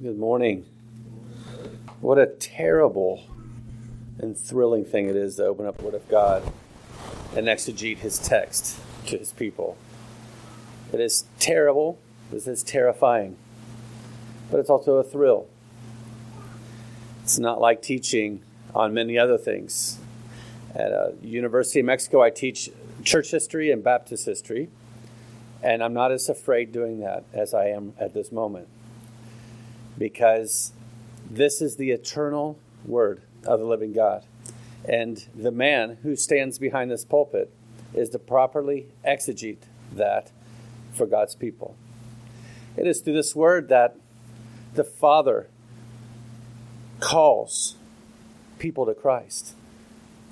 Good morning. What a terrible and thrilling thing it is to open up the Word of God and exegete His text to His people. It is terrible, it is terrifying, but it's also a thrill. It's not like teaching on many other things. At a University of Mexico, I teach church history and Baptist history, and I'm not as afraid doing that as I am at this moment because this is the eternal word of the living God. And the man who stands behind this pulpit is to properly exegete that for God's people. It is through this word that the Father calls people to Christ.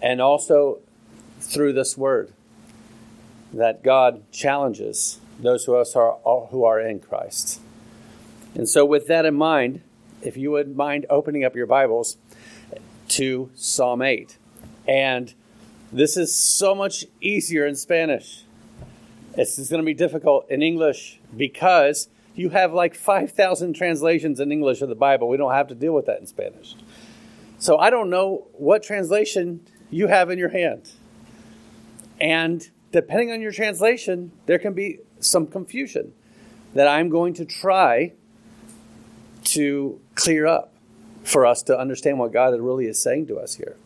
And also through this word that God challenges those who are, who are in Christ. And so, with that in mind, if you would mind opening up your Bibles to Psalm 8. And this is so much easier in Spanish. Is going to be difficult in English because you have like 5,000 translations in English of the Bible. We don't have to deal with that in Spanish. So I don't know what translation you have in your hand. And depending on your translation, there can be some confusion that I'm going to try to clear up for us to understand what God really is saying to us here.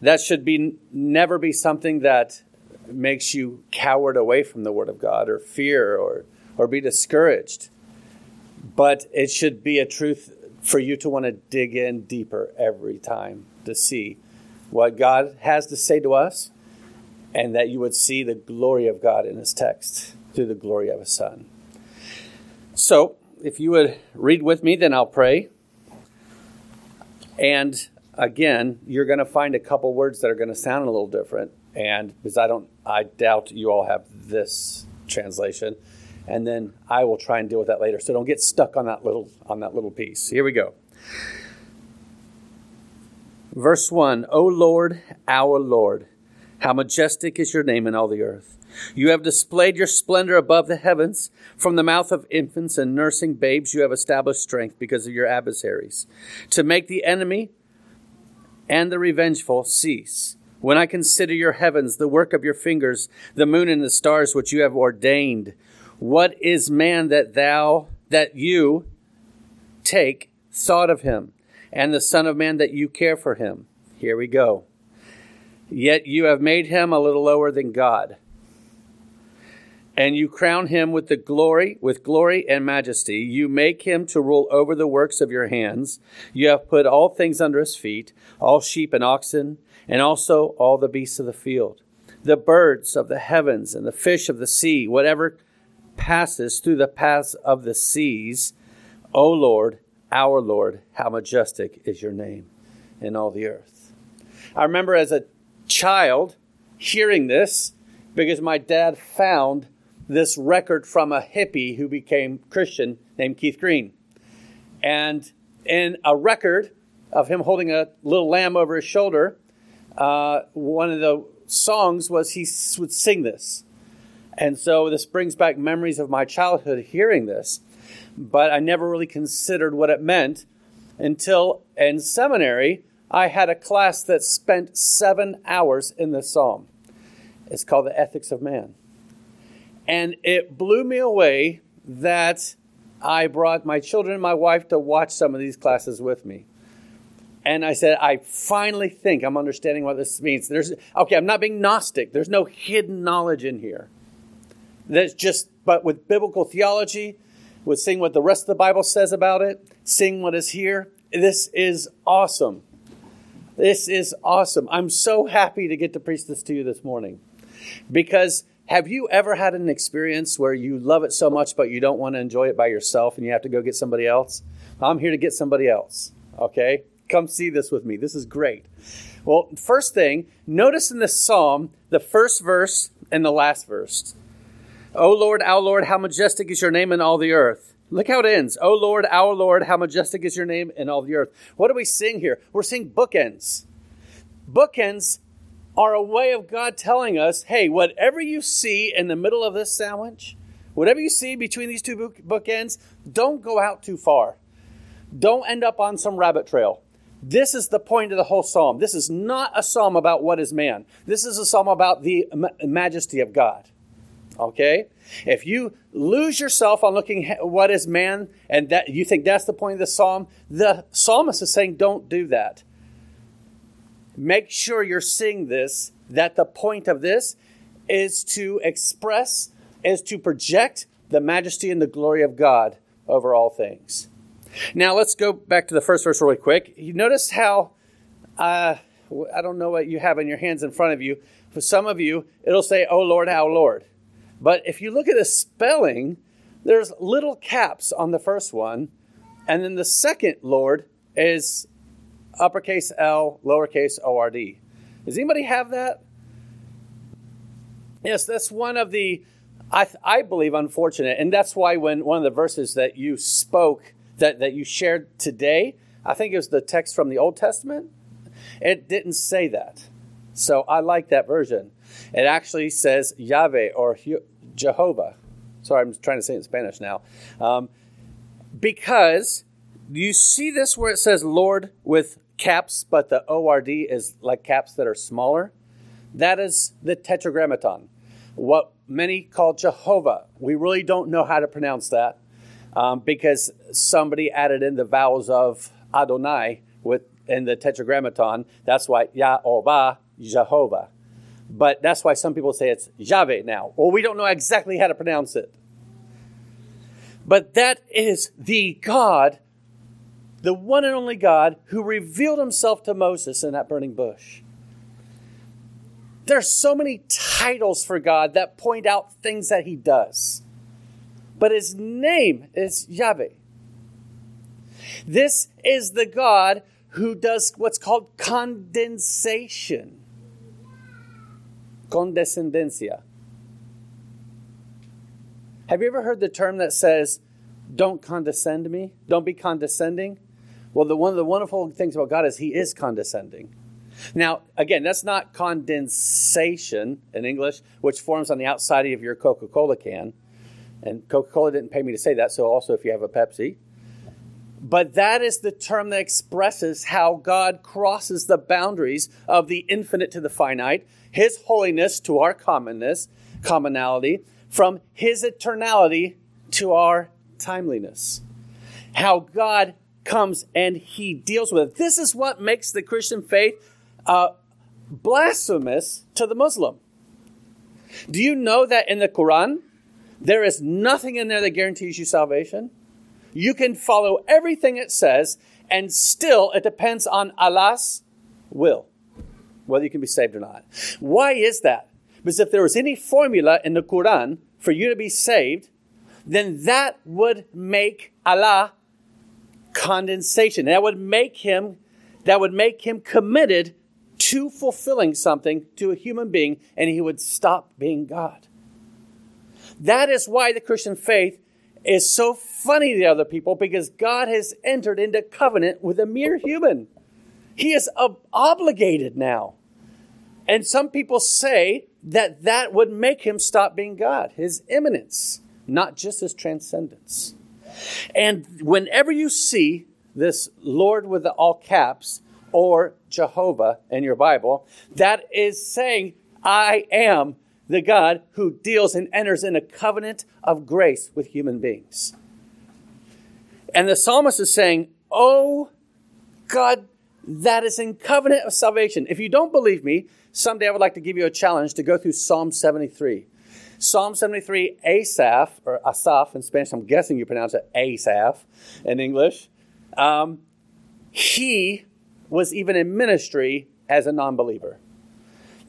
That should be never be something that makes you coward away from the Word of God or fear or, or be discouraged. But it should be a truth for you to want to dig in deeper every time to see what God has to say to us and that you would see the glory of God in His text through the glory of His Son. So, if you would read with me, then I'll pray. And again, you're going to find a couple words that are going to sound a little different. And because I don't, I doubt you all have this translation. And then I will try and deal with that later. So don't get stuck on that little on that little piece. Here we go. Verse 1 O Lord, our Lord, how majestic is your name in all the earth. You have displayed your splendor above the heavens. From the mouth of infants and nursing babes, you have established strength because of your adversaries, to make the enemy and the revengeful cease. When I consider your heavens, the work of your fingers, the moon and the stars which you have ordained, what is man that thou, that you take thought of him, and the Son of Man that you care for him? Here we go. Yet you have made him a little lower than God and you crown him with the glory with glory and majesty. You make him to rule over the works of your hands. You have put all things under his feet all sheep and oxen and also all the beasts of the field. The birds of the heavens and the fish of the sea whatever passes through the paths of the seas. O lord our lord how majestic is your name in all the earth. I remember as a child hearing this because my dad found this record from a hippie who became Christian named Keith Green. And in a record of him holding a little lamb over his shoulder, uh, one of the songs was he would sing this. And so this brings back memories of my childhood hearing this. But I never really considered what it meant until in seminary I had a class that spent seven hours in this psalm. It's called The Ethics of Man. And it blew me away that I brought my children and my wife to watch some of these classes with me. And I said, I finally think I'm understanding what this means. There's okay, I'm not being Gnostic. There's no hidden knowledge in here. That's just, but with biblical theology, with seeing what the rest of the Bible says about it, seeing what is here, this is awesome. This is awesome. I'm so happy to get to preach this to you this morning because have you ever had an experience where you love it so much, but you don't want to enjoy it by yourself and you have to go get somebody else? I'm here to get somebody else. Okay? Come see this with me. This is great. Well, first thing, notice in this psalm the first verse and the last verse. O Lord, our Lord, how majestic is your name in all the earth. Look how it ends. O Lord, our Lord, how majestic is your name in all the earth. What do we sing here? We're singing bookends. Bookends are a way of God telling us, hey, whatever you see in the middle of this sandwich, whatever you see between these two book- bookends, don't go out too far. don't end up on some rabbit trail. This is the point of the whole psalm. This is not a psalm about what is man. This is a psalm about the majesty of God. Okay? If you lose yourself on looking at what is man and that you think that's the point of the psalm, the psalmist is saying don't do that. Make sure you're seeing this that the point of this is to express is to project the majesty and the glory of God over all things. Now let's go back to the first verse really quick. You notice how uh, I don't know what you have in your hands in front of you. For some of you, it'll say, "Oh Lord, our Lord." But if you look at the spelling, there's little caps on the first one, and then the second Lord is uppercase L, lowercase O R D. Does anybody have that? Yes, that's one of the I, I believe unfortunate, and that's why when one of the verses that you spoke that, that you shared today, I think it was the text from the Old Testament. It didn't say that. So I like that version. It actually says Yahweh or Jehovah. Sorry, I'm trying to say it in Spanish now. Um, because you see this where it says Lord with caps, but the ORD is like caps that are smaller? That is the tetragrammaton. What many call Jehovah. We really don't know how to pronounce that um, because somebody added in the vowels of Adonai with in the Tetragrammaton. That's why Yahovah, Jehovah. But that's why some people say it's Yahweh now. Well, we don't know exactly how to pronounce it. But that is the God, the one and only God, who revealed himself to Moses in that burning bush. There's so many titles for God that point out things that he does but his name is Yahweh. This is the God who does what's called condensation. Condescendencia. Have you ever heard the term that says, don't condescend me? Don't be condescending? Well, the, one of the wonderful things about God is He is condescending. Now, again, that's not condensation in English, which forms on the outside of your Coca Cola can. And Coca Cola didn't pay me to say that, so also if you have a Pepsi. But that is the term that expresses how God crosses the boundaries of the infinite to the finite, His holiness to our commonness, commonality, from His eternality to our timeliness. How God comes and He deals with it. This is what makes the Christian faith uh, blasphemous to the Muslim. Do you know that in the Quran, there is nothing in there that guarantees you salvation. You can follow everything it says, and still it depends on Allah's will, whether you can be saved or not. Why is that? Because if there was any formula in the Quran for you to be saved, then that would make Allah condensation. That would make him that would make him committed to fulfilling something to a human being and he would stop being God. That is why the Christian faith is so funny to other people because God has entered into covenant with a mere human. He is ob- obligated now. And some people say that that would make him stop being God, his immanence, not just his transcendence. And whenever you see this Lord with the all caps or Jehovah in your Bible, that is saying, I am the God who deals and enters in a covenant of grace with human beings. And the psalmist is saying, Oh, God, that is in covenant of salvation. If you don't believe me, someday I would like to give you a challenge to go through Psalm 73. Psalm 73, Asaph, or Asaph in Spanish, I'm guessing you pronounce it Asaph in English. Um, he was even in ministry as a non believer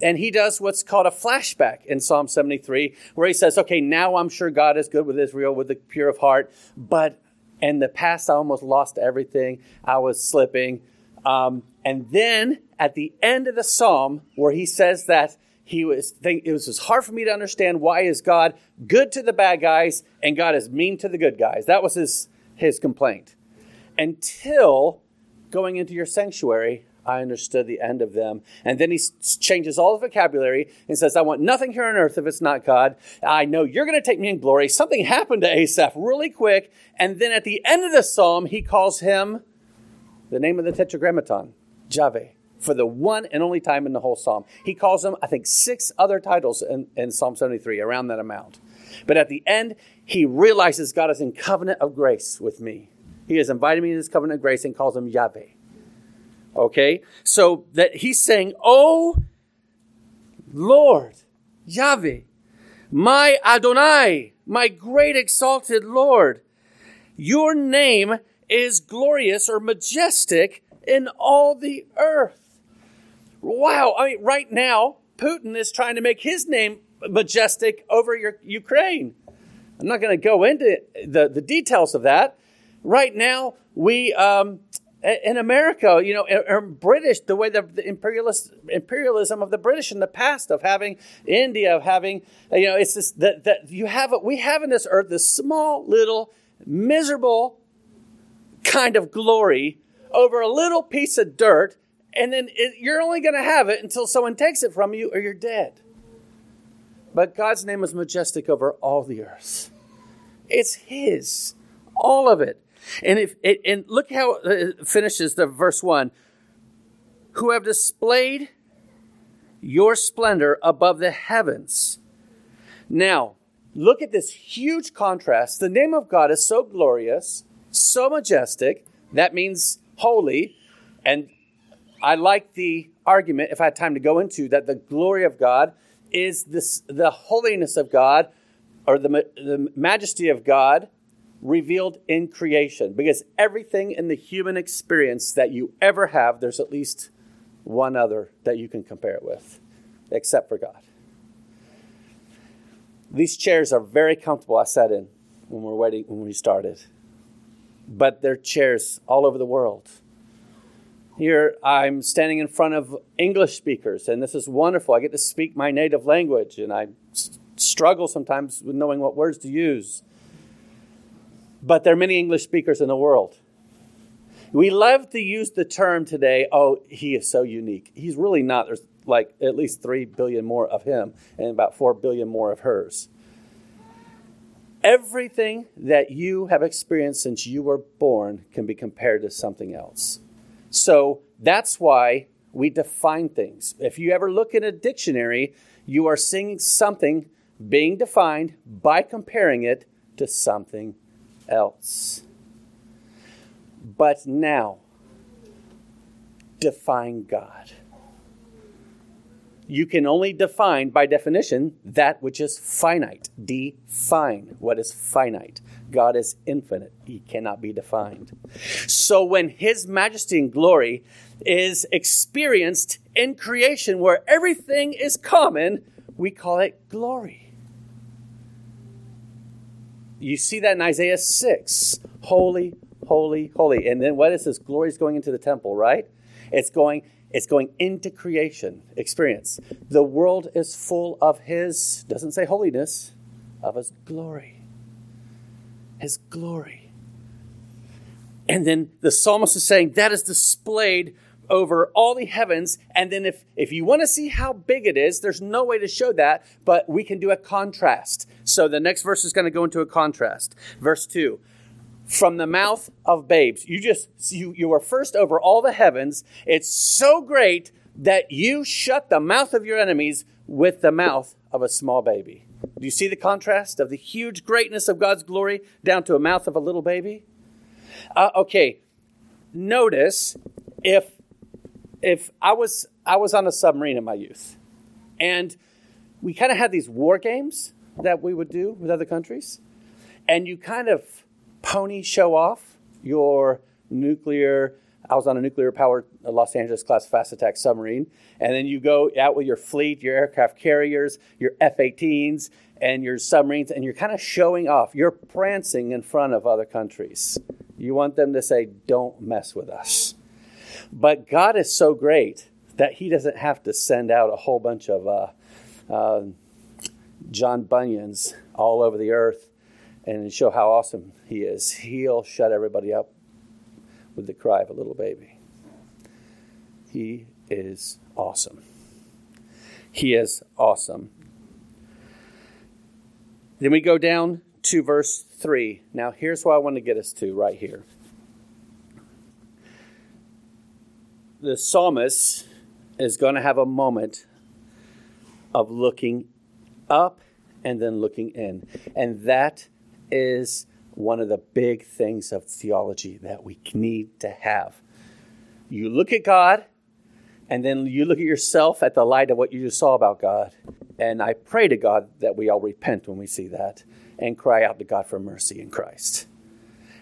and he does what's called a flashback in Psalm 73, where he says, Okay, now I'm sure God is good with Israel, with the pure of heart, but in the past I almost lost everything. I was slipping. Um, and then at the end of the psalm, where he says that he was think, it was hard for me to understand why is God good to the bad guys and God is mean to the good guys. That was his his complaint. Until going into your sanctuary, I understood the end of them. And then he changes all the vocabulary and says, I want nothing here on earth if it's not God. I know you're going to take me in glory. Something happened to Asaph really quick. And then at the end of the psalm, he calls him the name of the tetragrammaton, Javeh, for the one and only time in the whole psalm. He calls him, I think, six other titles in, in Psalm 73, around that amount. But at the end, he realizes God is in covenant of grace with me. He has invited me to this covenant of grace and calls him Yahweh. Okay? So that he's saying, Oh, Lord, Yahweh, my Adonai, my great exalted Lord, your name is glorious or majestic in all the earth. Wow. I mean, right now, Putin is trying to make his name majestic over your Ukraine. I'm not going to go into the, the details of that. Right now, we, um, in America, you know, are British, the way the, the imperialist imperialism of the British in the past, of having India, of having, you know, it's this that, that you have, we have in this earth this small, little, miserable kind of glory over a little piece of dirt, and then it, you're only going to have it until someone takes it from you or you're dead. But God's name is majestic over all the earth. It's His, all of it. And if it, and look how it finishes the verse one. Who have displayed your splendor above the heavens. Now, look at this huge contrast. The name of God is so glorious, so majestic. That means holy. And I like the argument, if I had time to go into, that the glory of God is this, the holiness of God or the, the majesty of God revealed in creation because everything in the human experience that you ever have, there's at least one other that you can compare it with, except for God. These chairs are very comfortable. I sat in when we are waiting when we started, but they're chairs all over the world. Here I'm standing in front of English speakers, and this is wonderful. I get to speak my native language, and I struggle sometimes with knowing what words to use. But there are many English speakers in the world. We love to use the term today, oh, he is so unique. He's really not. There's like at least 3 billion more of him and about 4 billion more of hers. Everything that you have experienced since you were born can be compared to something else. So that's why we define things. If you ever look in a dictionary, you are seeing something being defined by comparing it to something else. But now, define God. You can only define, by definition, that which is finite. Define what is finite. God is infinite, He cannot be defined. So when His majesty and glory is experienced in creation where everything is common, we call it glory. You see that in Isaiah 6. Holy, holy, holy. And then what is this? Glory is going into the temple, right? It's going, it's going into creation experience. The world is full of his, doesn't say holiness, of his glory. His glory. And then the psalmist is saying that is displayed over all the heavens. And then if, if you want to see how big it is, there's no way to show that, but we can do a contrast. So the next verse is going to go into a contrast. Verse 2. From the mouth of babes. You just, you, you were first over all the heavens. It's so great that you shut the mouth of your enemies with the mouth of a small baby. Do you see the contrast of the huge greatness of God's glory down to a mouth of a little baby? Uh, okay, notice if if I was I was on a submarine in my youth, and we kind of had these war games that we would do with other countries, and you kind of pony show off your nuclear. I was on a nuclear powered Los Angeles class fast attack submarine, and then you go out with your fleet, your aircraft carriers, your F 18s, and your submarines, and you're kind of showing off. You're prancing in front of other countries. You want them to say, Don't mess with us. But God is so great that He doesn't have to send out a whole bunch of uh, uh, John Bunyans all over the earth and show how awesome He is. He'll shut everybody up with the cry of a little baby. He is awesome. He is awesome. Then we go down to verse 3. Now, here's what I want to get us to right here. The psalmist is going to have a moment of looking up and then looking in. And that is one of the big things of theology that we need to have. You look at God, and then you look at yourself at the light of what you just saw about God. And I pray to God that we all repent when we see that and cry out to God for mercy in Christ.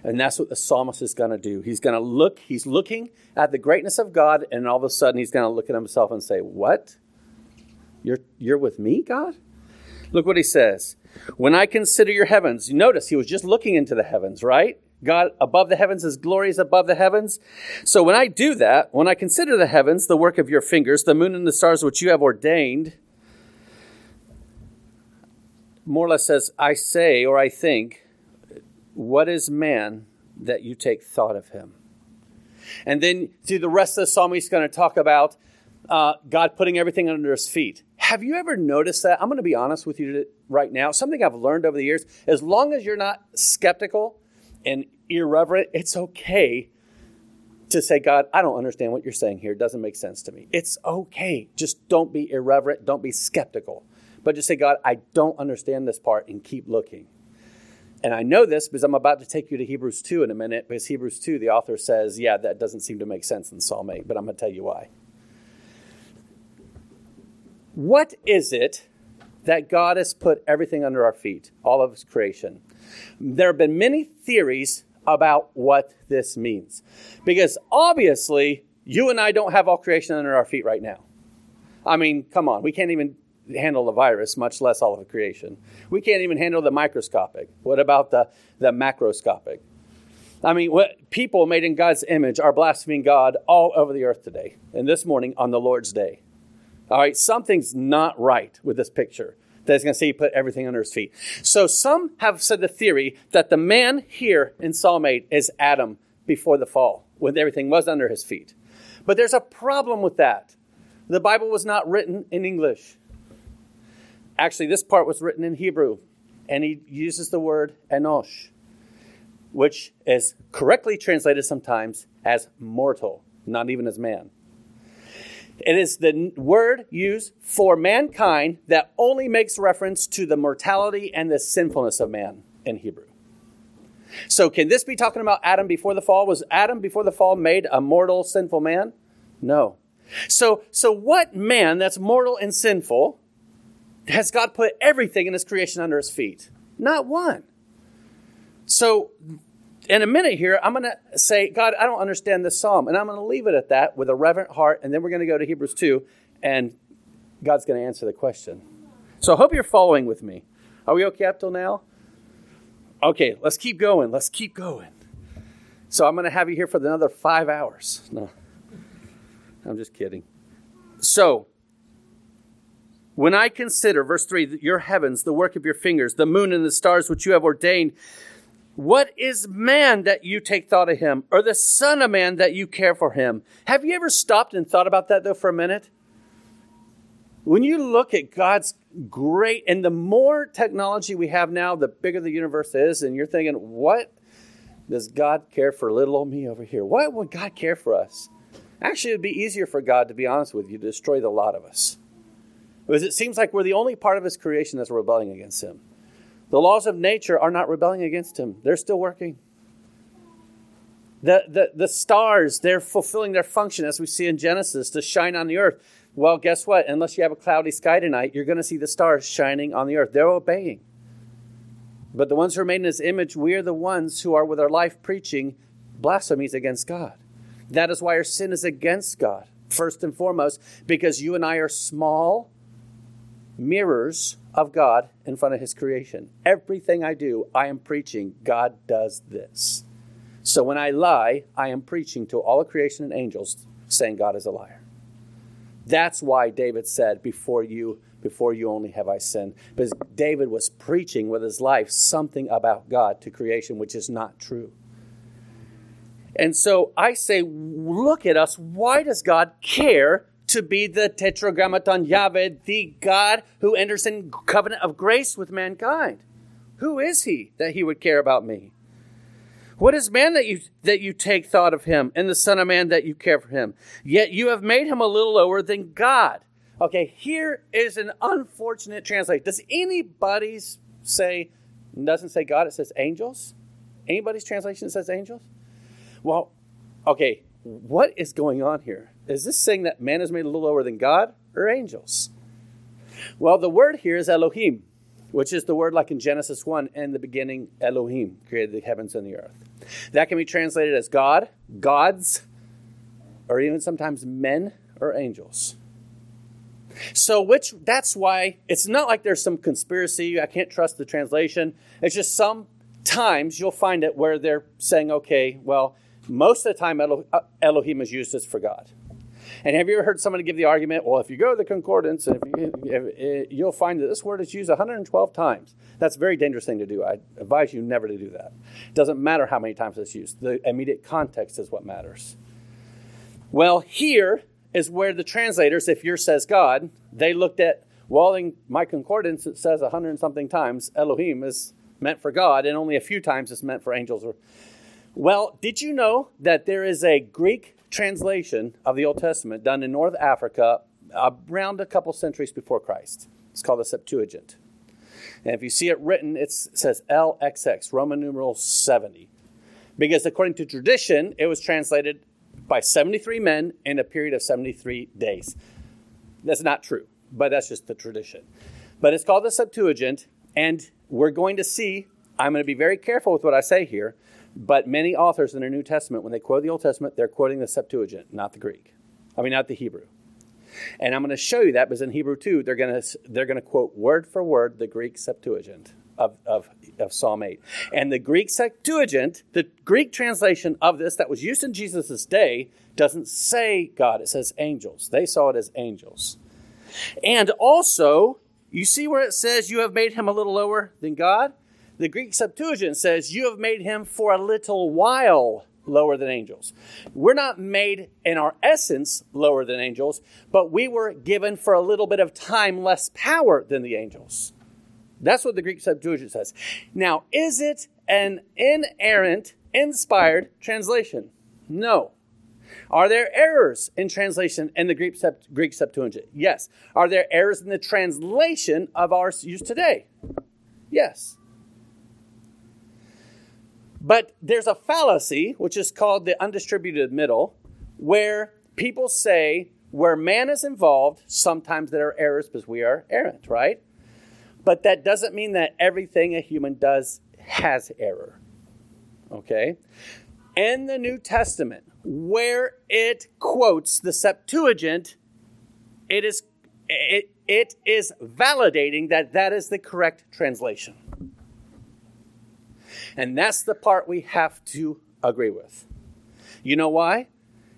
And that's what the psalmist is going to do. He's going to look, he's looking at the greatness of God, and all of a sudden he's going to look at himself and say, What? You're, you're with me, God? Look what he says. When I consider your heavens, notice he was just looking into the heavens, right? God above the heavens, his glory is above the heavens. So when I do that, when I consider the heavens, the work of your fingers, the moon and the stars which you have ordained, more or less says, I say or I think, what is man that you take thought of him? And then through the rest of the psalm, he's going to talk about uh, God putting everything under his feet. Have you ever noticed that? I'm going to be honest with you right now. Something I've learned over the years as long as you're not skeptical and irreverent, it's okay to say, God, I don't understand what you're saying here. It doesn't make sense to me. It's okay. Just don't be irreverent. Don't be skeptical. But just say, God, I don't understand this part and keep looking. And I know this because I'm about to take you to Hebrews 2 in a minute, because Hebrews 2, the author says, yeah, that doesn't seem to make sense in Psalm 8, but I'm going to tell you why. What is it that God has put everything under our feet, all of His creation? There have been many theories about what this means. Because obviously, you and I don't have all creation under our feet right now. I mean, come on, we can't even handle the virus, much less all of creation. We can't even handle the microscopic. What about the, the macroscopic? I mean, what, people made in God's image are blaspheming God all over the earth today, and this morning on the Lord's day. All right, something's not right with this picture that he's going to say he put everything under his feet. So some have said the theory that the man here in Psalm 8 is Adam before the fall, when everything was under his feet. But there's a problem with that. The Bible was not written in English. Actually, this part was written in Hebrew, and he uses the word enosh, which is correctly translated sometimes as mortal, not even as man. It is the word used for mankind that only makes reference to the mortality and the sinfulness of man in Hebrew. So, can this be talking about Adam before the fall? Was Adam before the fall made a mortal, sinful man? No. So, so what man that's mortal and sinful has God put everything in his creation under his feet? Not one. So in a minute here, I'm going to say, God, I don't understand this psalm. And I'm going to leave it at that with a reverent heart. And then we're going to go to Hebrews 2, and God's going to answer the question. So I hope you're following with me. Are we okay up till now? Okay, let's keep going. Let's keep going. So I'm going to have you here for another five hours. No, I'm just kidding. So, when I consider, verse 3, your heavens, the work of your fingers, the moon and the stars which you have ordained, what is man that you take thought of him, or the Son of Man that you care for him? Have you ever stopped and thought about that, though, for a minute? When you look at God's great, and the more technology we have now, the bigger the universe is, and you're thinking, what does God care for little old me over here? Why would God care for us? Actually, it would be easier for God, to be honest with you, to destroy the lot of us. Because it seems like we're the only part of His creation that's rebelling against Him. The laws of nature are not rebelling against him, they're still working. The, the, the stars, they're fulfilling their function, as we see in Genesis, to shine on the earth. Well, guess what? Unless you have a cloudy sky tonight, you're going to see the stars shining on the earth. They're obeying. But the ones who are made in his image, we are the ones who are with our life preaching blasphemies against God. That is why our sin is against God, first and foremost, because you and I are small mirrors of God in front of his creation. Everything I do, I am preaching God does this. So when I lie, I am preaching to all of creation and angels saying God is a liar. That's why David said, Before you, before you only have I sinned. Because David was preaching with his life something about God to creation which is not true. And so I say, look at us. Why does God care to be the Tetragrammaton Yahweh, the God who enters in covenant of grace with mankind? Who is he that he would care about me? What is man that you that you take thought of him, and the Son of Man that you care for him? Yet you have made him a little lower than God. Okay, here is an unfortunate translation. Does anybody's say doesn't say God, it says angels? Anybody's translation says angels? Well, okay, what is going on here? Is this saying that man is made a little lower than God or angels? Well, the word here is Elohim, which is the word like in Genesis 1 in the beginning, Elohim created the heavens and the earth. That can be translated as God, gods, or even sometimes men or angels. So, which that's why it's not like there's some conspiracy. I can't trust the translation. It's just sometimes you'll find it where they're saying, okay, well, most of the time uh, Elohim is used as for God. And have you ever heard somebody give the argument, well, if you go to the concordance, if you, if, you'll find that this word is used 112 times. That's a very dangerous thing to do. I advise you never to do that. It doesn't matter how many times it's used, the immediate context is what matters. Well, here is where the translators, if yours says God, they looked at, well, in my concordance, it says 100 and something times Elohim is meant for God, and only a few times it's meant for angels. Well, did you know that there is a Greek translation of the Old Testament done in North Africa around a couple centuries before Christ. It's called the Septuagint. And if you see it written, it says LXX, Roman numeral 70. Because according to tradition, it was translated by 73 men in a period of 73 days. That's not true, but that's just the tradition. But it's called the Septuagint, and we're going to see, I'm going to be very careful with what I say here, but many authors in their New Testament, when they quote the Old Testament, they're quoting the Septuagint, not the Greek. I mean, not the Hebrew. And I'm going to show you that because in Hebrew 2, they're going to, they're going to quote word for word the Greek Septuagint of, of, of Psalm 8. And the Greek Septuagint, the Greek translation of this that was used in Jesus' day, doesn't say God, it says angels. They saw it as angels. And also, you see where it says you have made him a little lower than God? The Greek Septuagint says, You have made him for a little while lower than angels. We're not made in our essence lower than angels, but we were given for a little bit of time less power than the angels. That's what the Greek Septuagint says. Now, is it an inerrant, inspired translation? No. Are there errors in translation in the Greek, Sept- Greek Septuagint? Yes. Are there errors in the translation of our use today? Yes. But there's a fallacy, which is called the undistributed middle, where people say where man is involved, sometimes there are errors because we are errant, right? But that doesn't mean that everything a human does has error. Okay? In the New Testament, where it quotes the Septuagint, it is it, it is validating that that is the correct translation. And that's the part we have to agree with. You know why?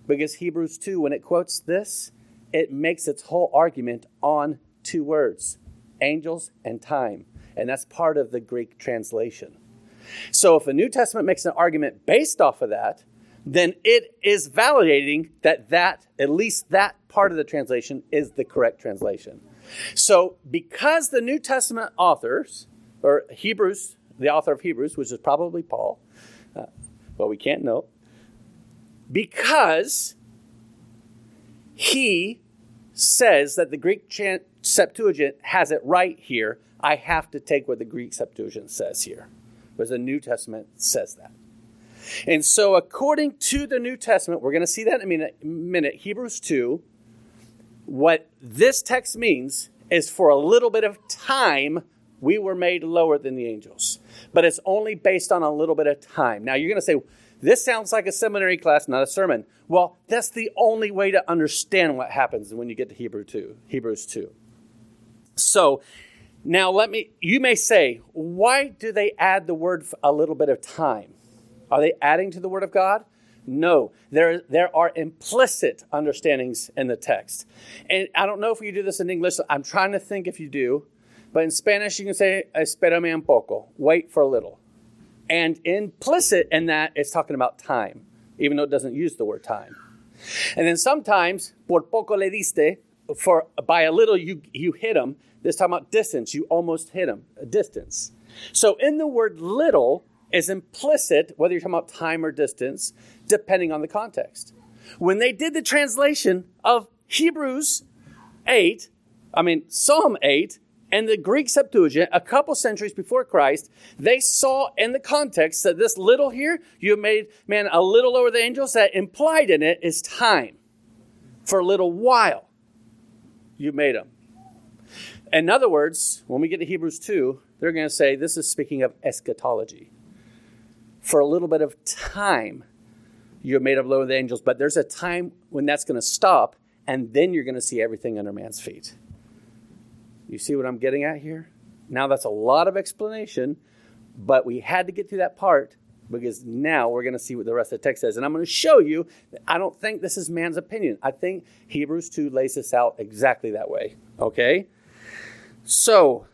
Because Hebrews 2, when it quotes this, it makes its whole argument on two words angels and time. And that's part of the Greek translation. So if the New Testament makes an argument based off of that, then it is validating that that at least that part of the translation is the correct translation. So because the New Testament authors or Hebrews the author of Hebrews, which is probably Paul, uh, but we can't know, because he says that the Greek Septuagint has it right here, I have to take what the Greek Septuagint says here, because the New Testament says that. And so, according to the New Testament, we're going to see that in a minute Hebrews 2, what this text means is for a little bit of time we were made lower than the angels, but it's only based on a little bit of time. Now, you're going to say, this sounds like a seminary class, not a sermon. Well, that's the only way to understand what happens when you get to Hebrew 2, Hebrews 2. So, now let me you may say, why do they add the word a little bit of time? Are they adding to the word of God? No, there, there are implicit understandings in the text. And I don't know if you do this in English. I'm trying to think if you do. But in Spanish, you can say, espérame un poco, wait for a little. And implicit in that is talking about time. even though it doesn't use the word time. And then sometimes, por poco le diste, for by a little you, you hit him. This time about distance, you almost hit him, distance. So in the word little is implicit, whether you're talking about time or distance, depending on the context. When they did the translation of Hebrews 8, I mean, Psalm 8, and the Greek Septuagint, a couple centuries before Christ, they saw in the context that this little here, you made, man, a little lower than angels, that implied in it is time. For a little while, you made them. In other words, when we get to Hebrews 2, they're going to say this is speaking of eschatology. For a little bit of time, you're made of lower than angels, but there's a time when that's going to stop, and then you're going to see everything under man's feet. You see what I'm getting at here? Now that's a lot of explanation, but we had to get to that part because now we're going to see what the rest of the text says. And I'm going to show you I don't think this is man's opinion. I think Hebrews 2 lays this out exactly that way. Okay? So,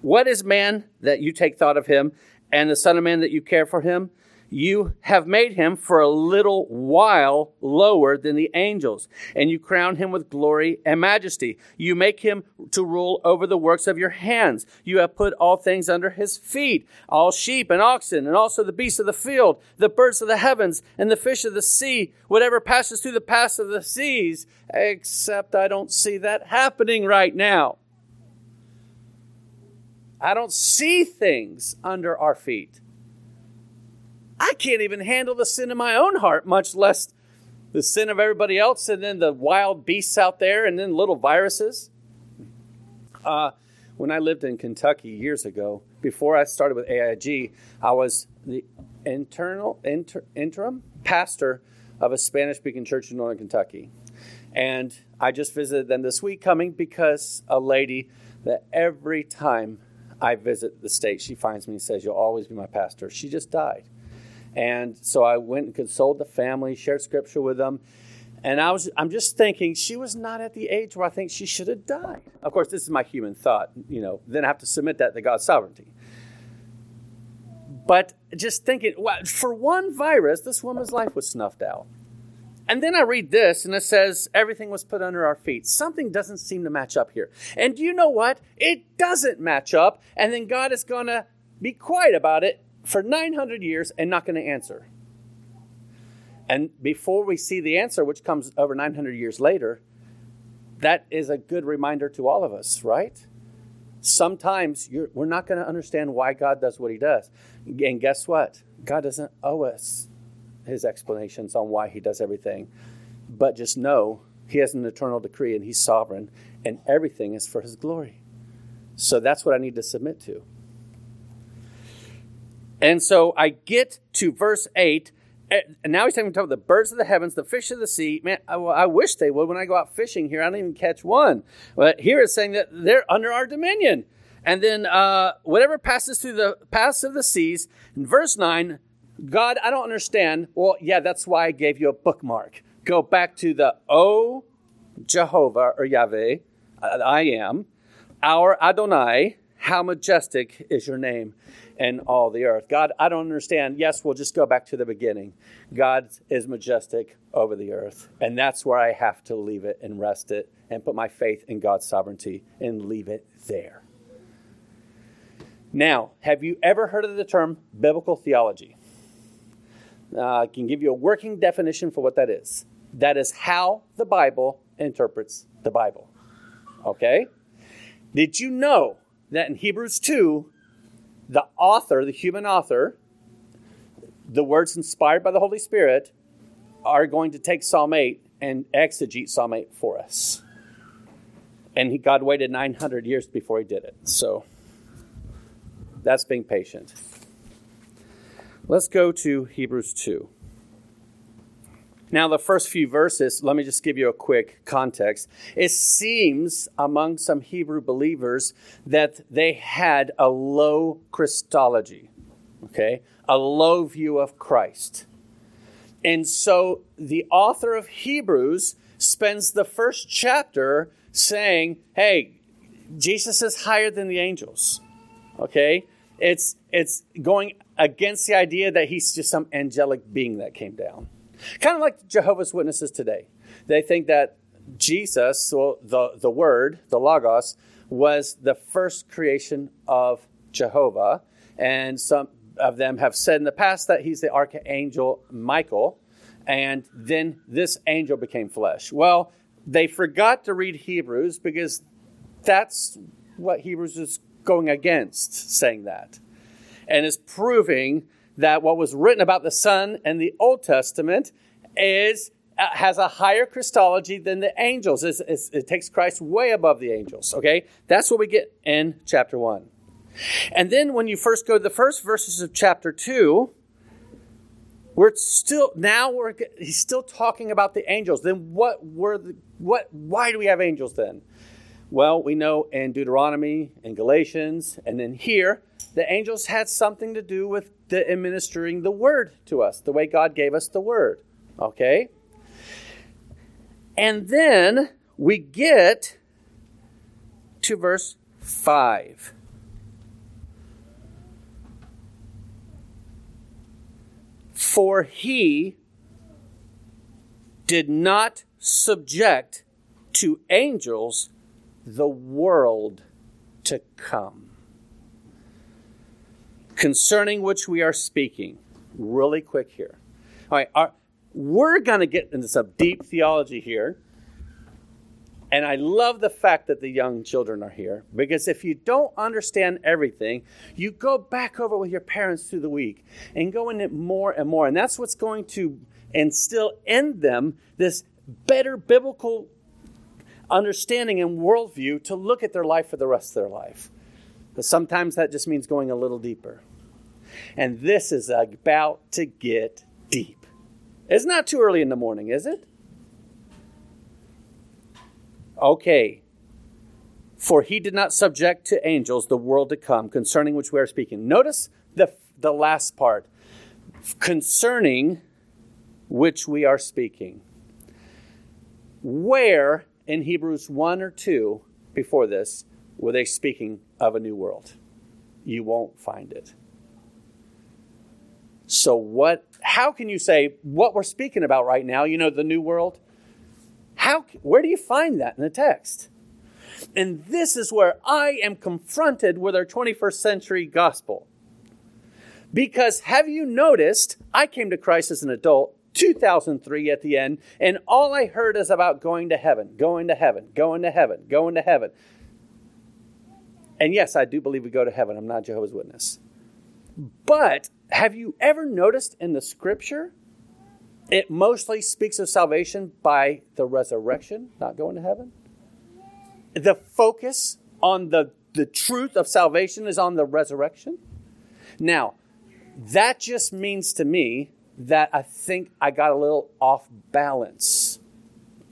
what is man that you take thought of him, and the Son of Man that you care for him? You have made him for a little while lower than the angels, and you crown him with glory and majesty. You make him to rule over the works of your hands. You have put all things under his feet, all sheep and oxen, and also the beasts of the field, the birds of the heavens, and the fish of the sea, whatever passes through the paths of the seas, except I don't see that happening right now. I don't see things under our feet. Can't even handle the sin in my own heart, much less the sin of everybody else, and then the wild beasts out there, and then little viruses. Uh, when I lived in Kentucky years ago, before I started with AIG, I was the internal inter, interim pastor of a Spanish-speaking church in Northern Kentucky, and I just visited them this week, coming because a lady that every time I visit the state, she finds me and says, "You'll always be my pastor." She just died and so I went and consoled the family, shared scripture with them. And I was, I'm just thinking, she was not at the age where I think she should have died. Of course, this is my human thought, you know, then I have to submit that to God's sovereignty. But just thinking, for one virus, this woman's life was snuffed out. And then I read this, and it says everything was put under our feet. Something doesn't seem to match up here. And do you know what? It doesn't match up. And then God is going to be quiet about it for 900 years and not going to answer. And before we see the answer, which comes over 900 years later, that is a good reminder to all of us, right? Sometimes we're not going to understand why God does what he does. And guess what? God doesn't owe us his explanations on why he does everything. But just know he has an eternal decree and he's sovereign, and everything is for his glory. So that's what I need to submit to. And so I get to verse 8, and now he's talking about the birds of the heavens, the fish of the sea. Man, I, wish they would. When I go out fishing here, I don't even catch one. But here it's saying that they're under our dominion. And then uh, whatever passes through the paths of the seas. In verse 9, God, I don't understand. Well, yeah, that's why I gave you a bookmark. Go back to the O Jehovah or Yahweh, I am, our Adonai, how majestic is your name in all the earth. God, I don't understand. Yes, we'll just go back to the beginning. God is majestic over the earth. And that's where I have to leave it and rest it and put my faith in God's sovereignty and leave it there. Now, have you ever heard of the term biblical theology? Uh, I can give you a working definition for what that is. That is how the Bible interprets the Bible. Okay? Did you know that in Hebrews 2, the author, the human author, the words inspired by the Holy Spirit, are going to take Psalm 8 and exegete Psalm 8 for us. And he, God waited 900 years before he did it. So that's being patient. Let's go to Hebrews 2. Now, the first few verses, let me just give you a quick context. It seems among some Hebrew believers that they had a low Christology, okay, a low view of Christ. And so the author of Hebrews spends the first chapter saying, hey, Jesus is higher than the angels, okay? It's, it's going against the idea that he's just some angelic being that came down Kind of like Jehovah's Witnesses today. They think that Jesus, so the, the Word, the Logos, was the first creation of Jehovah. And some of them have said in the past that he's the archangel Michael. And then this angel became flesh. Well, they forgot to read Hebrews because that's what Hebrews is going against, saying that. And is proving that what was written about the Son in the Old Testament is uh, has a higher Christology than the angels. It's, it's, it takes Christ way above the angels. Okay, that's what we get in chapter one. And then when you first go to the first verses of chapter two, we're still now we're he's still talking about the angels. Then what were the what? Why do we have angels then? Well, we know in Deuteronomy and Galatians, and then here, the angels had something to do with the administering the word to us, the way God gave us the word. Okay? And then we get to verse 5. For he did not subject to angels the world to come. Concerning which we are speaking, really quick here. All right, our, we're going to get into some deep theology here. And I love the fact that the young children are here because if you don't understand everything, you go back over with your parents through the week and go in it more and more. And that's what's going to instill in them this better biblical understanding and worldview to look at their life for the rest of their life. But sometimes that just means going a little deeper. And this is about to get deep. It's not too early in the morning, is it? Okay. For he did not subject to angels the world to come, concerning which we are speaking. Notice the, the last part. Concerning which we are speaking. Where in Hebrews 1 or 2 before this were they speaking of a new world? You won't find it. So what how can you say what we're speaking about right now, you know, the new world? How where do you find that in the text? And this is where I am confronted with our 21st century gospel. Because have you noticed, I came to Christ as an adult 2003 at the end, and all I heard is about going to heaven, going to heaven, going to heaven, going to heaven. And yes, I do believe we go to heaven. I'm not Jehovah's Witness. But have you ever noticed in the scripture, it mostly speaks of salvation by the resurrection, not going to heaven? The focus on the, the truth of salvation is on the resurrection. Now, that just means to me that I think I got a little off balance.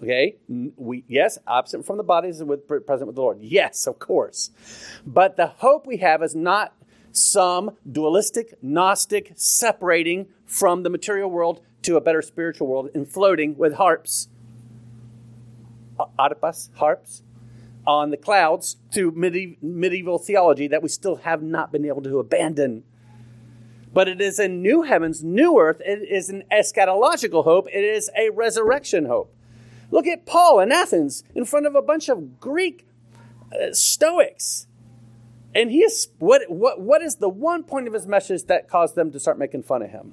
Okay, we yes, absent from the bodies and with present with the Lord. Yes, of course, but the hope we have is not some dualistic, Gnostic separating from the material world to a better spiritual world and floating with harps, oedipus, harps, on the clouds through medieval, medieval theology that we still have not been able to abandon. But it is a new heavens, new earth. It is an eschatological hope. It is a resurrection hope. Look at Paul in Athens in front of a bunch of Greek uh, Stoics and he is what what what is the one point of his message that caused them to start making fun of him?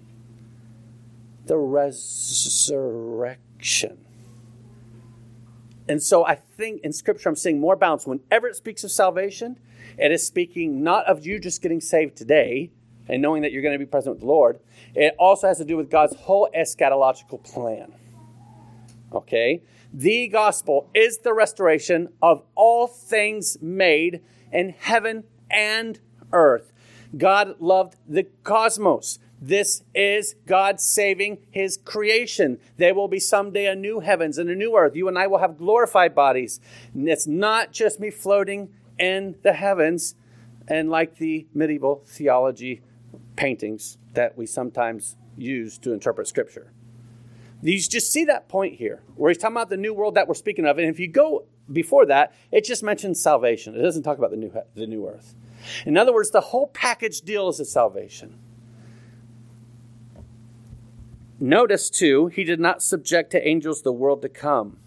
The resurrection. And so I think in scripture I'm seeing more balance. Whenever it speaks of salvation, it is speaking not of you just getting saved today and knowing that you're going to be present with the Lord. It also has to do with God's whole eschatological plan. Okay? The gospel is the restoration of all things made in heaven and earth. God loved the cosmos. This is God saving his creation. There will be someday a new heavens and a new earth. You and I will have glorified bodies. And it's not just me floating in the heavens and like the medieval theology paintings that we sometimes use to interpret scripture. You just see that point here, where he's talking about the new world that we're speaking of. And if you go before that, it just mentions salvation. It doesn't talk about the new, the new earth. In other words, the whole package deal is a salvation. Notice too, he did not subject to angels the world to come.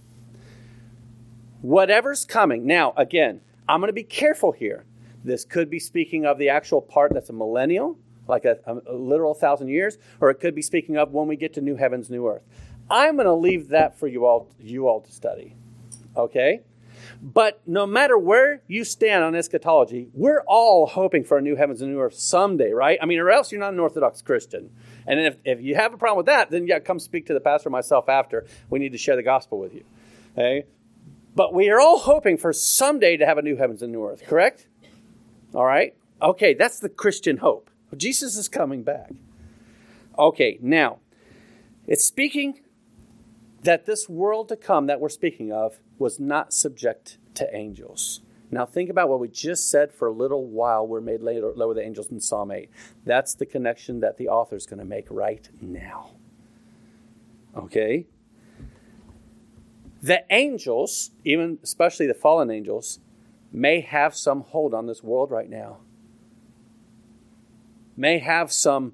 Whatever's coming. Now, again, I'm going to be careful here. This could be speaking of the actual part that's a millennial, like a, a, literal thousand years, or it could be speaking of when we get to new heavens, new earth. I'm going to leave that for you all, you all to study. Okay? But no matter where you stand on eschatology, we're all hoping for a new heavens and new earth someday, right? I mean, or else you're not an Orthodox Christian. And if, if you have a problem with that, then yeah, come speak to the pastor myself after. We need to share the gospel with you. Okay? But we are all hoping for someday to have a new heavens and new earth, correct? All right? Okay, that's the Christian hope. Jesus is coming back. Okay, now, it's speaking that this world to come that we're speaking of was not subject to angels. Now, think about what we just said for a little while. We're made later, lower the angels in Psalm 8. That's the connection that the author is going to make right now. Okay? The angels, even especially the fallen angels, may have some hold on this world right now, may have some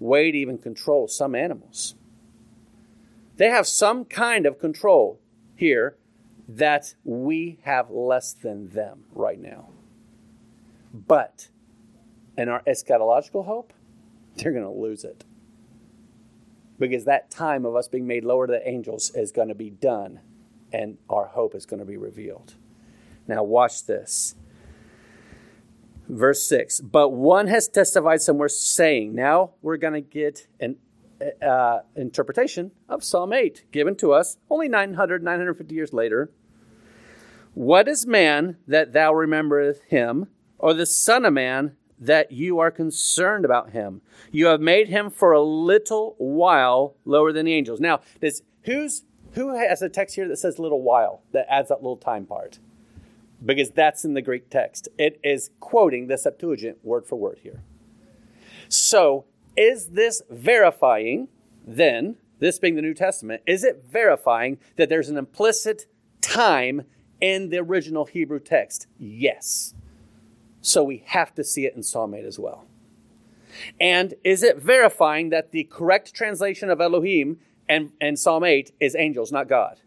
way to even control some animals. They have some kind of control here that we have less than them right now. But in our eschatological hope, they're going to lose it. Because that time of us being made lower to the angels is going to be done, and our hope is going to be revealed. Now, watch this. Verse 6 But one has testified somewhere saying, Now we're going to get an uh, interpretation of Psalm 8 given to us only 900, 950 years later. What is man that thou rememberest him, or the Son of Man that you are concerned about him? You have made him for a little while lower than the angels. Now, does, who's, who has a text here that says little while, that adds that little time part? Because that's in the Greek text. It is quoting the Septuagint word for word here. So, is this verifying then, this being the New Testament, is it verifying that there's an implicit time in the original Hebrew text? Yes. So we have to see it in Psalm 8 as well. And is it verifying that the correct translation of Elohim and, and Psalm 8 is angels, not God?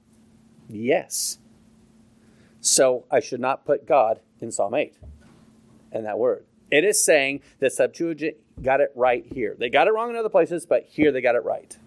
Yes. So I should not put God in Psalm 8 and that word. It is saying the Septuagint got it right here. They got it wrong in other places, but here they got it right.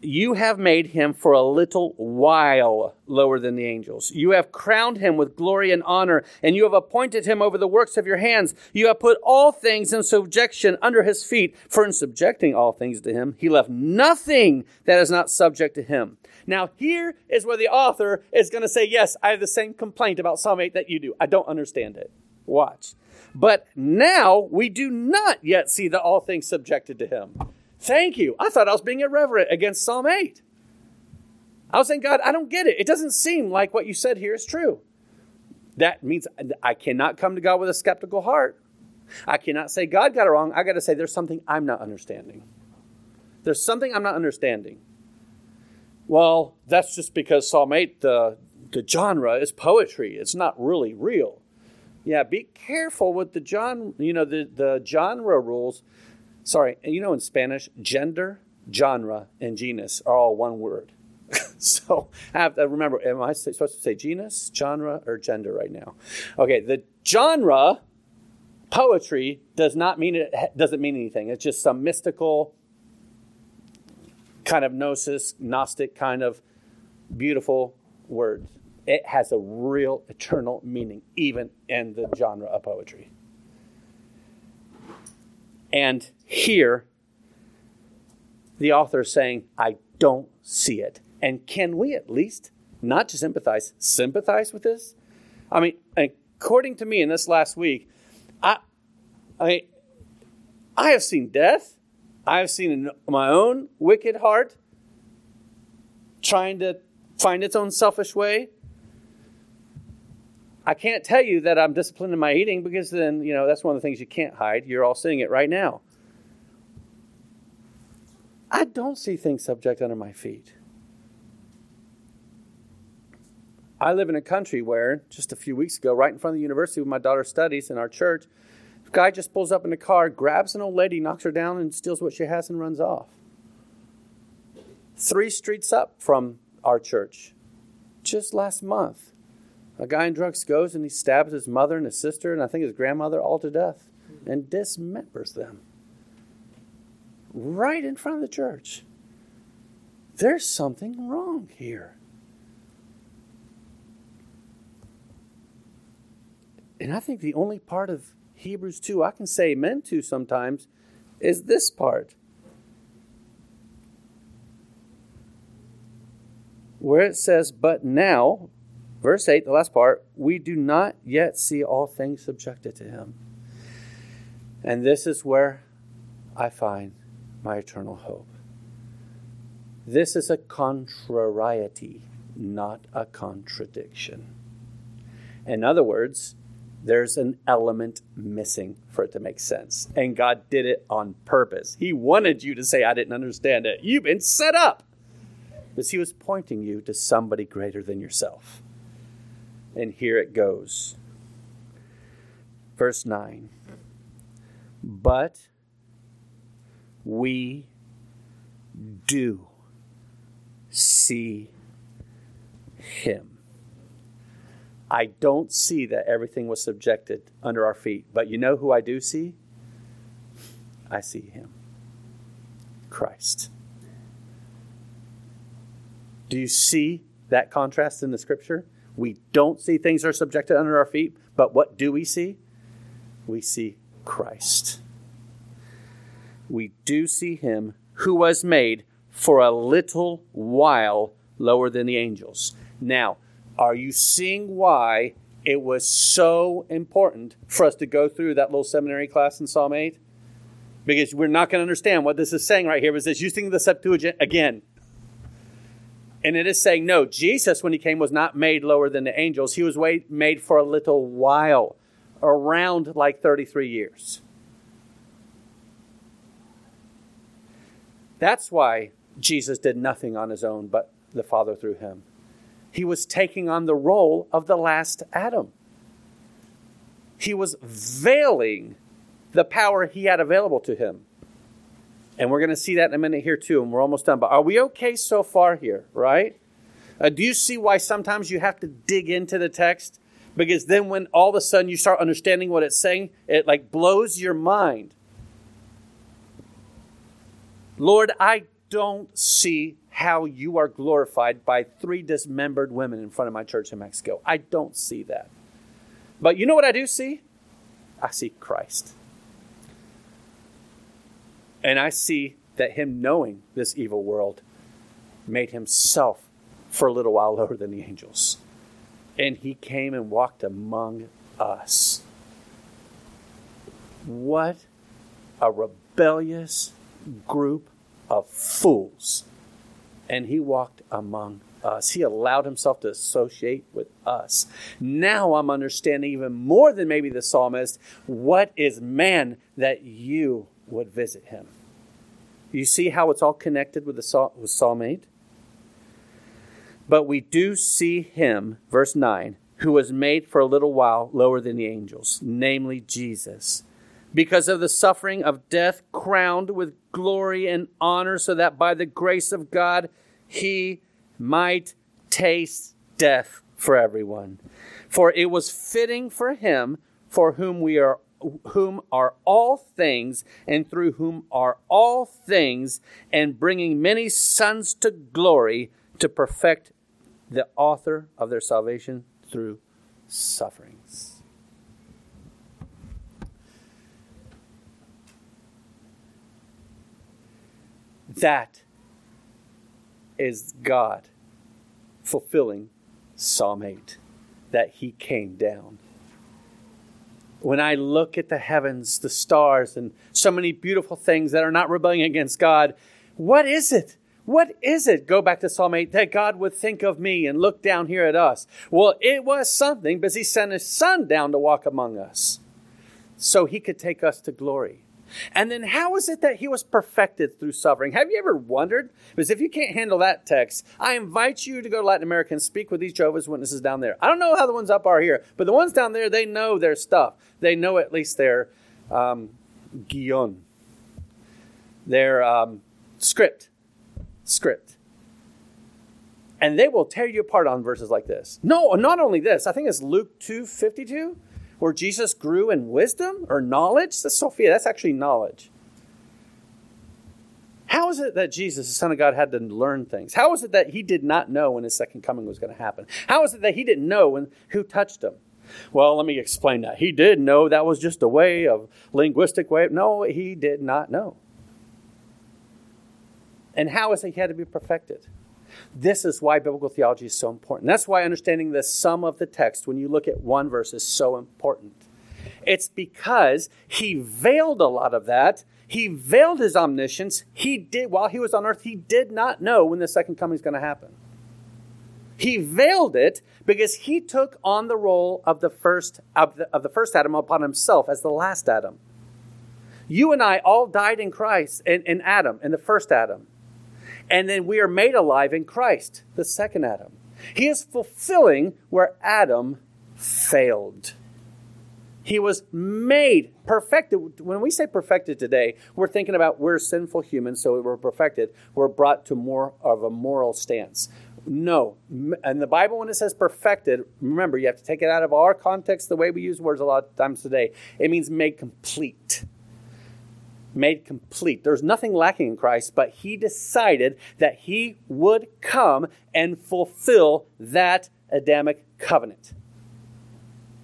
You have made him for a little while lower than the angels. You have crowned him with glory and honor, and you have appointed him over the works of your hands. You have put all things in subjection under his feet, for in subjecting all things to him, he left nothing that is not subject to him. Now, here is where the author is going to say, Yes, I have the same complaint about Psalm 8 that you do. I don't understand it. Watch. But now we do not yet see the all things subjected to him. Thank you. I thought I was being irreverent against Psalm 8. I was saying, God, I don't get it. It doesn't seem like what you said here is true. That means I cannot come to God with a skeptical heart. I cannot say God got it wrong. I got to say there's something I'm not understanding. There's something I'm not understanding. Well, that's just because Psalm 8, the, the genre is poetry. It's not really real. Yeah, be careful with the John, you know, the, the genre rules sorry, you know in Spanish, gender, genre, and genus are all one word. so I have to remember, am I supposed to say genus, genre, or gender right now? Okay, the genre poetry does not mean it doesn't mean anything. It's just some mystical kind of gnosis, gnostic kind of beautiful word. It has a real eternal meaning, even in the genre of poetry. And here, the author is saying, I don't see it. And can we at least not just sympathize, sympathize with this? I mean, according to me in this last week, I, I, I have seen death. I have seen my own wicked heart trying to find its own selfish way. I can't tell you that I'm disciplined in my eating because then, you know, that's one of the things you can't hide. You're all seeing it right now. I don't see things subject under my feet. I live in a country where, just a few weeks ago, right in front of the university where my daughter studies in our church, a Guy just pulls up in a car, grabs an old lady, knocks her down, and steals what she has and runs off. Three streets up from our church, just last month, a guy in drugs goes and he stabs his mother and his sister and I think his grandmother all to death and dismembers them right in front of the church. There's something wrong here. And I think the only part of Hebrews 2 I can say amen to sometimes is this part. Where it says, But now, verse 8, the last part, we do not yet see all things subjected to him. And this is where I find my eternal hope. This is a contrariety, not a contradiction. In other words, there's an element missing for it to make sense. And God did it on purpose. He wanted you to say, I didn't understand it. You've been set up. Because He was pointing you to somebody greater than yourself. And here it goes. Verse 9. But we do see Him. I don't see that everything was subjected under our feet. But you know who I do see? I see him Christ. Do you see that contrast in the scripture? We don't see things that are subjected under our feet, but what do we see? We see Christ. We do see him who was made for a little while lower than the angels. Now, are you seeing why it was so important for us to go through that little seminary class in Psalm 8? Because we're not going to understand what this is saying right here. But it's using the Septuagint again. And it is saying, no, Jesus, when he came, was not made lower than the angels. He was made for a little while, around like 33 years. That's why Jesus did nothing on his own, but the Father through him. He was taking on the role of the last Adam. He was veiling the power he had available to him. And we're going to see that in a minute here too, and we're almost done. But are we okay so far here, right? Uh, do you see why sometimes you have to dig into the text? Because then when all of a sudden you start understanding what it's saying, it like blows your mind. Lord, I don't see how you are glorified by three dismembered women in front of my church in Mexico. I don't see that. But you know what I do see? I see Christ. And I see that him knowing this evil world made himself for a little while lower than the angels. And he came and walked among us. What a rebellious group of fools and he walked among us. He allowed himself to associate with us. Now I'm understanding even more than maybe the psalmist what is man that you would visit him. You see how it's all connected with the with Psalm 8? But we do see him, verse 9, who was made for a little while lower than the angels, namely Jesus because of the suffering of death, crowned with glory and honor, so that by the grace of God he might taste death for everyone. For it was fitting for him, for whom we are whom are all things, and through whom are all things, and bringing many sons to glory, to perfect the author of their salvation through sufferings. That is God fulfilling Psalm 8, that He came down. When I look at the heavens, the stars, and so many beautiful things that are not rebelling against God, what is it? What is it? Go back to Psalm 8 that God would think of me and look down here at us. Well, it was something because He sent His Son down to walk among us so He could take us to glory. And then how is it that he was perfected through suffering? Have you ever wondered? Because if you can't handle that text, I invite you to go to Latin America and speak with these Jehovah's Witnesses down there. I don't know how the ones up are here, but the ones down there, they know their stuff. They know at least their um, guion. Their um, script. Script. And they will tear you apart on verses like this. No, not only this, I think it's Luke 2 52, where Jesus grew in wisdom or knowledge. That's Sophia, that's actually knowledge. How is it that Jesus, the Son of God, had to learn things? How is it that he did not know when his second coming was going to happen? How is it that he didn't know when who touched him? Well, let me explain that. He did know that was just a way of linguistic way. No, he did not know. And how is it he had to be perfected? This is why biblical theology is so important. That's why understanding the sum of the text when you look at one verse is so important. It's because he veiled a lot of that. He veiled his omniscience. He did while he was on earth, he did not know when the second coming is going to happen. He veiled it because he took on the role of the first of the, of the first Adam upon himself as the last Adam. You and I all died in Christ, in, in Adam, in the first Adam. And then we are made alive in Christ, the second Adam. He is fulfilling where Adam failed. He was made perfected. When we say perfected today, we're thinking about we're sinful humans, so we're perfected. We're brought to more of a moral stance. No. And the Bible, when it says perfected, remember, you have to take it out of our context, the way we use words a lot of times today. It means made complete. Made complete. There's nothing lacking in Christ, but he decided that he would come and fulfill that Adamic covenant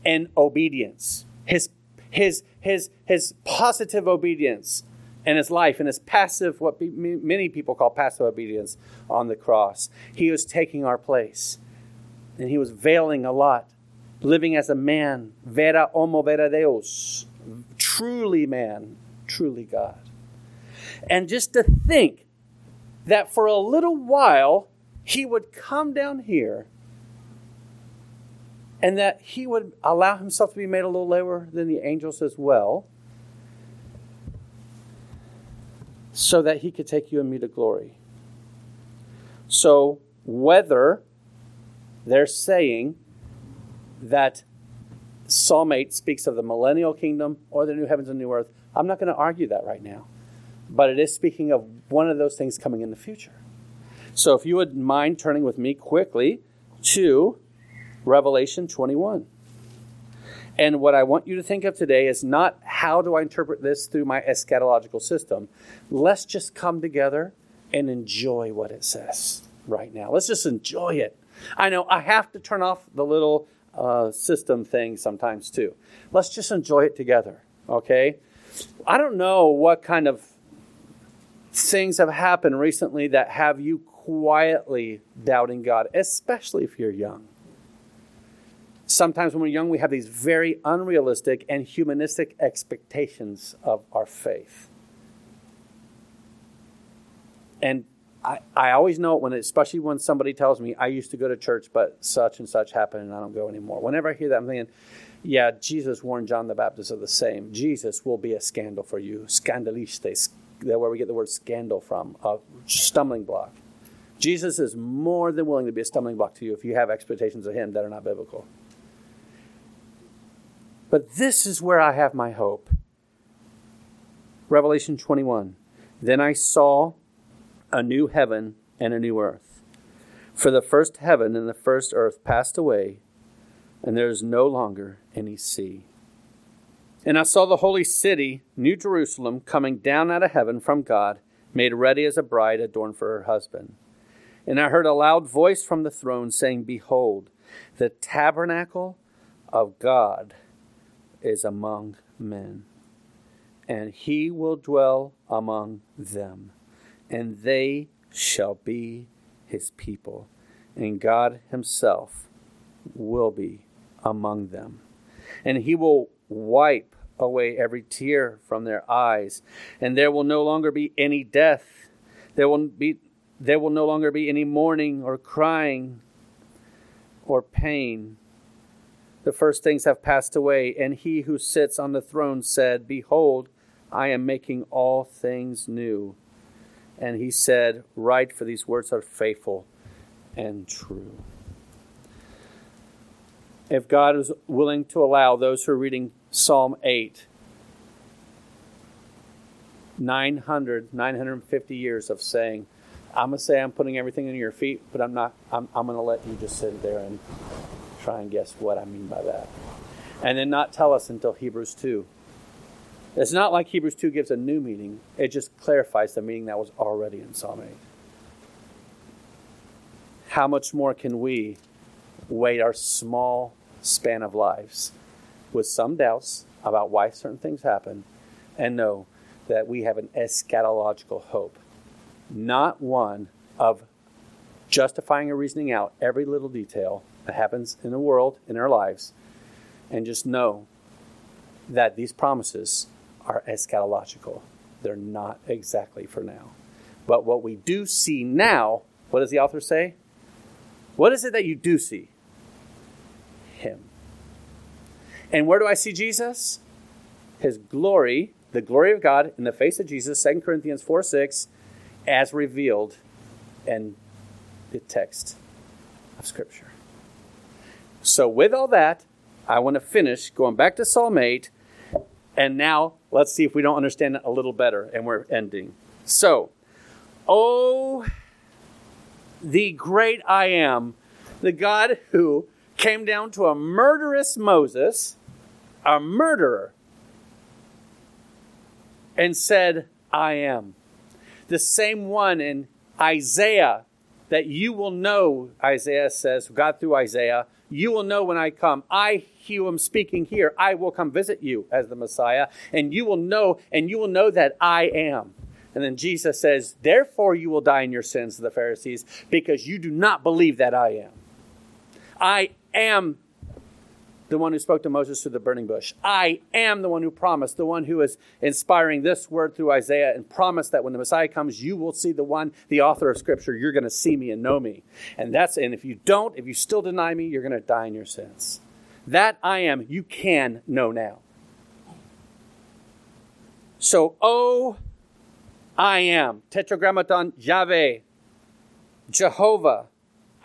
and obedience. His, his, his, his positive obedience and his life and his passive, what many people call passive obedience on the cross. He was taking our place. And he was veiling a lot, living as a man, vera homo vera deus, truly man, truly God. And just to think that for a little while he would come down here and that he would allow himself to be made a little lower than the angels as well so that he could take you and me to glory. So, whether they're saying that Psalm 8 speaks of the millennial kingdom or the new heavens and new earth, I'm not going to argue that right now. But it is speaking of one of those things coming in the future. So, if you would mind turning with me quickly to Revelation 21. And what I want you to think of today is not how do I interpret this through my eschatological system. Let's just come together and enjoy what it says right now. Let's just enjoy it. I know I have to turn off the little uh, system thing sometimes too. Let's just enjoy it together, okay? I don't know what kind of things have happened recently that have you quietly doubting God, especially if you're young sometimes when we're young, we have these very unrealistic and humanistic expectations of our faith. And I, I always know it when, especially when somebody tells me, I used to go to church, but such and such happened and I don't go anymore. Whenever I hear that, I'm thinking, yeah, Jesus warned John the Baptist of the same. Jesus will be a scandal for you. Scandalistes, where we get the word scandal from, a stumbling block. Jesus is more than willing to be a stumbling block to you if you have expectations of him that are not biblical. But this is where I have my hope. Revelation 21. Then I saw a new heaven and a new earth. For the first heaven and the first earth passed away, and there is no longer any sea. And I saw the holy city, New Jerusalem, coming down out of heaven from God, made ready as a bride adorned for her husband. And I heard a loud voice from the throne saying, Behold, the tabernacle of God is among men, and he will dwell among them, and they shall be his people, and God himself will be among them. And he will wipe away every tear from their eyes, and there will no longer be any death. There will be there will no longer be any mourning or crying or pain the first things have passed away, and he who sits on the throne said, Behold, I am making all things new. And he said, Write, for these words are faithful and true. If God is willing to allow those who are reading Psalm 8 900, 950 years of saying, I'm going to say I'm putting everything in your feet, but I'm not, I'm, I'm going to let you just sit there and try and guess what I mean by that. And then not tell us until Hebrews 2. It's not like Hebrews 2 gives a new meaning, it just clarifies the meaning that was already in Psalm 8. How much more can we wait our small span of lives with some doubts about why certain things happen and know that we have an eschatological hope, not one of justifying or reasoning out every little detail that happens in the world, in our lives, and just know that these promises are eschatological. They're not exactly for now. But what we do see now, what does the author say? What is it that you do see? Him. And where do I see Jesus? His glory the glory of God in the face of Jesus, 2 Corinthians 4 6, as revealed in the text of Scripture. So, with all that, I want to finish going back to Psalm 8, and now let's see if we don't understand it a little better, and we're ending. So, oh, the great I am, the God who came down to a murderous Moses, a murderer, and said, I am. The same one in Isaiah that you will know, Isaiah says, God through Isaiah, you will know when I come. I, who am speaking here, I will come visit you as the Messiah, and you will know, and you will know that I am. And then Jesus says, Therefore you will die in your sins, the Pharisees, because you do not believe that I am. I am the one who spoke to Moses through the burning bush. I am the one who promised, the one who is inspiring this word through Isaiah and promised that when the Messiah comes, you will see the one, the author of Scripture. You're going to see me and know me. And that's, and if you don't, if you still deny me, you're going to die in your sins. That I am, you can know now. So, oh, I am. Tetragrammaton Yahweh, Jehovah,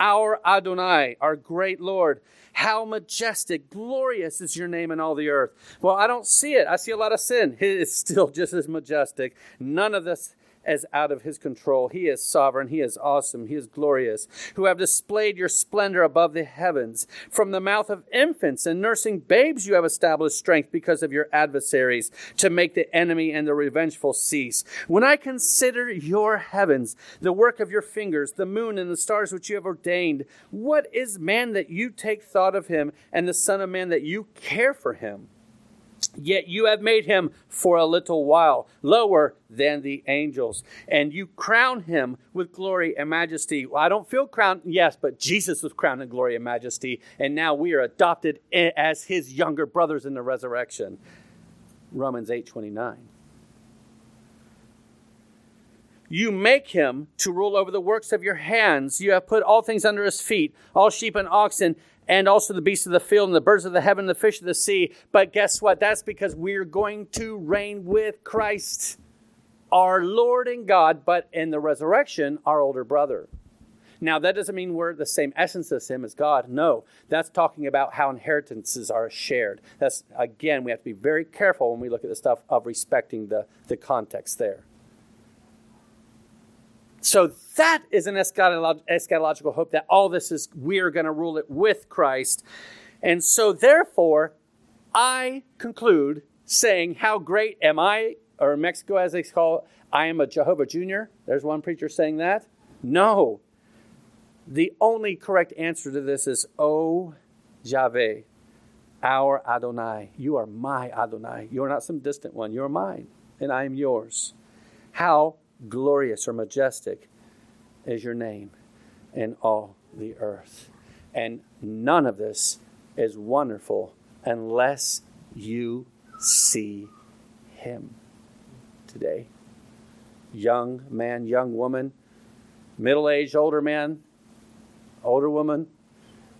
our Adonai, our great Lord. How majestic, glorious is your name in all the earth. Well, I don't see it. I see a lot of sin. It is still just as majestic. None of this as out of his control. He is sovereign. He is awesome. He is glorious, who have displayed your splendor above the heavens. From the mouth of infants and nursing babes, you have established strength because of your adversaries to make the enemy and the revengeful cease. When I consider your heavens, the work of your fingers, the moon and the stars which you have ordained, what is man that you take thought of him, and the Son of Man that you care for him? Yet you have made him for a little while lower than the angels, and you crown him with glory and majesty. Well, I don't feel crowned, yes, but Jesus was crowned in glory and majesty, and now we are adopted as his younger brothers in the resurrection. Romans 8 29. You make him to rule over the works of your hands. You have put all things under his feet, all sheep and oxen, and also the beasts of the field and the birds of the heaven and the fish of the sea. But guess what? That's because we're going to reign with Christ, our Lord and God, but in the resurrection, our older brother. Now, that doesn't mean we're the same essence as Him as God. No, that's talking about how inheritances are shared. That's, again, we have to be very careful when we look at the stuff of respecting the, the context there. So that is an eschatological hope that all this is, we are going to rule it with Christ. And so therefore, I conclude saying, How great am I? Or Mexico, as they call it, I am a Jehovah Junior. There's one preacher saying that. No. The only correct answer to this is, Oh, Yahweh, our Adonai. You are my Adonai. You are not some distant one. You are mine, and I am yours. How glorious or majestic is your name in all the earth. And none of this is wonderful unless you see Him today. Young man, young woman, middle aged, older man, older woman,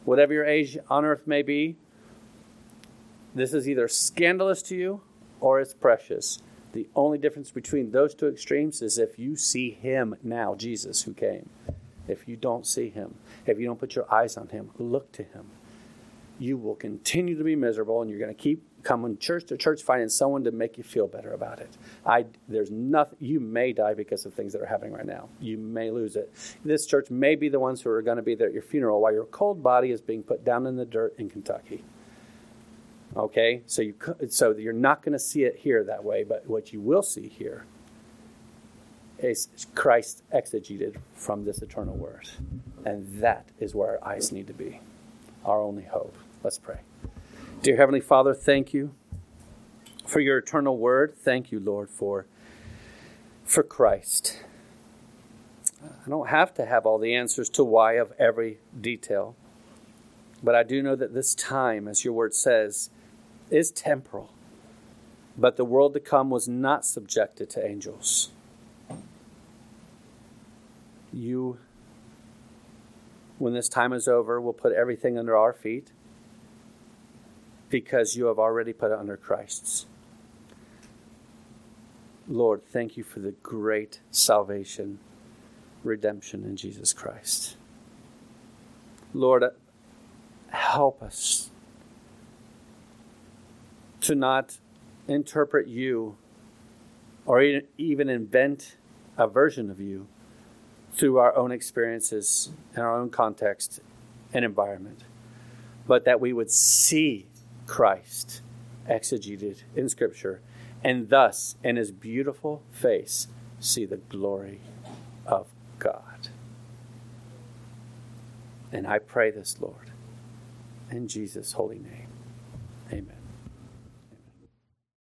whatever your age on earth may be, this is either scandalous to you or it's precious. The only difference between those two extremes is if you see him now, Jesus who came. If you don't see him, if you don't put your eyes on him, look to him, you will continue to be miserable and you're going to keep coming church to church finding someone to make you feel better about it. I there's nothing you may die because of things that are happening right now. You may lose it. This church may be the ones who are going to be there at your funeral while your cold body is being put down in the dirt in Kentucky. Okay? So you so you're not going to see it here that way, but what you will see here is Christ exegeted from this eternal word. And that is where our eyes need to be. Our only hope. Let's pray. Dear Heavenly Father, thank you for your eternal word. Thank you, Lord, for, for Christ. I don't have to have all the answers to why of every detail, but I do know that this time, as your word says, is temporal. But the world to come was not subjected to angels. You, when this time is over, will put everything under our feet because you have already put it under Christ's. Lord, thank you for the great salvation, redemption in Jesus Christ. Lord, help us to not interpret you or even invent a version of you through our own experiences and our own context and environment, but that we would see Christ exegeted in Scripture, and thus, in his beautiful face, see the glory of God. And I pray this, Lord, in Jesus' holy name.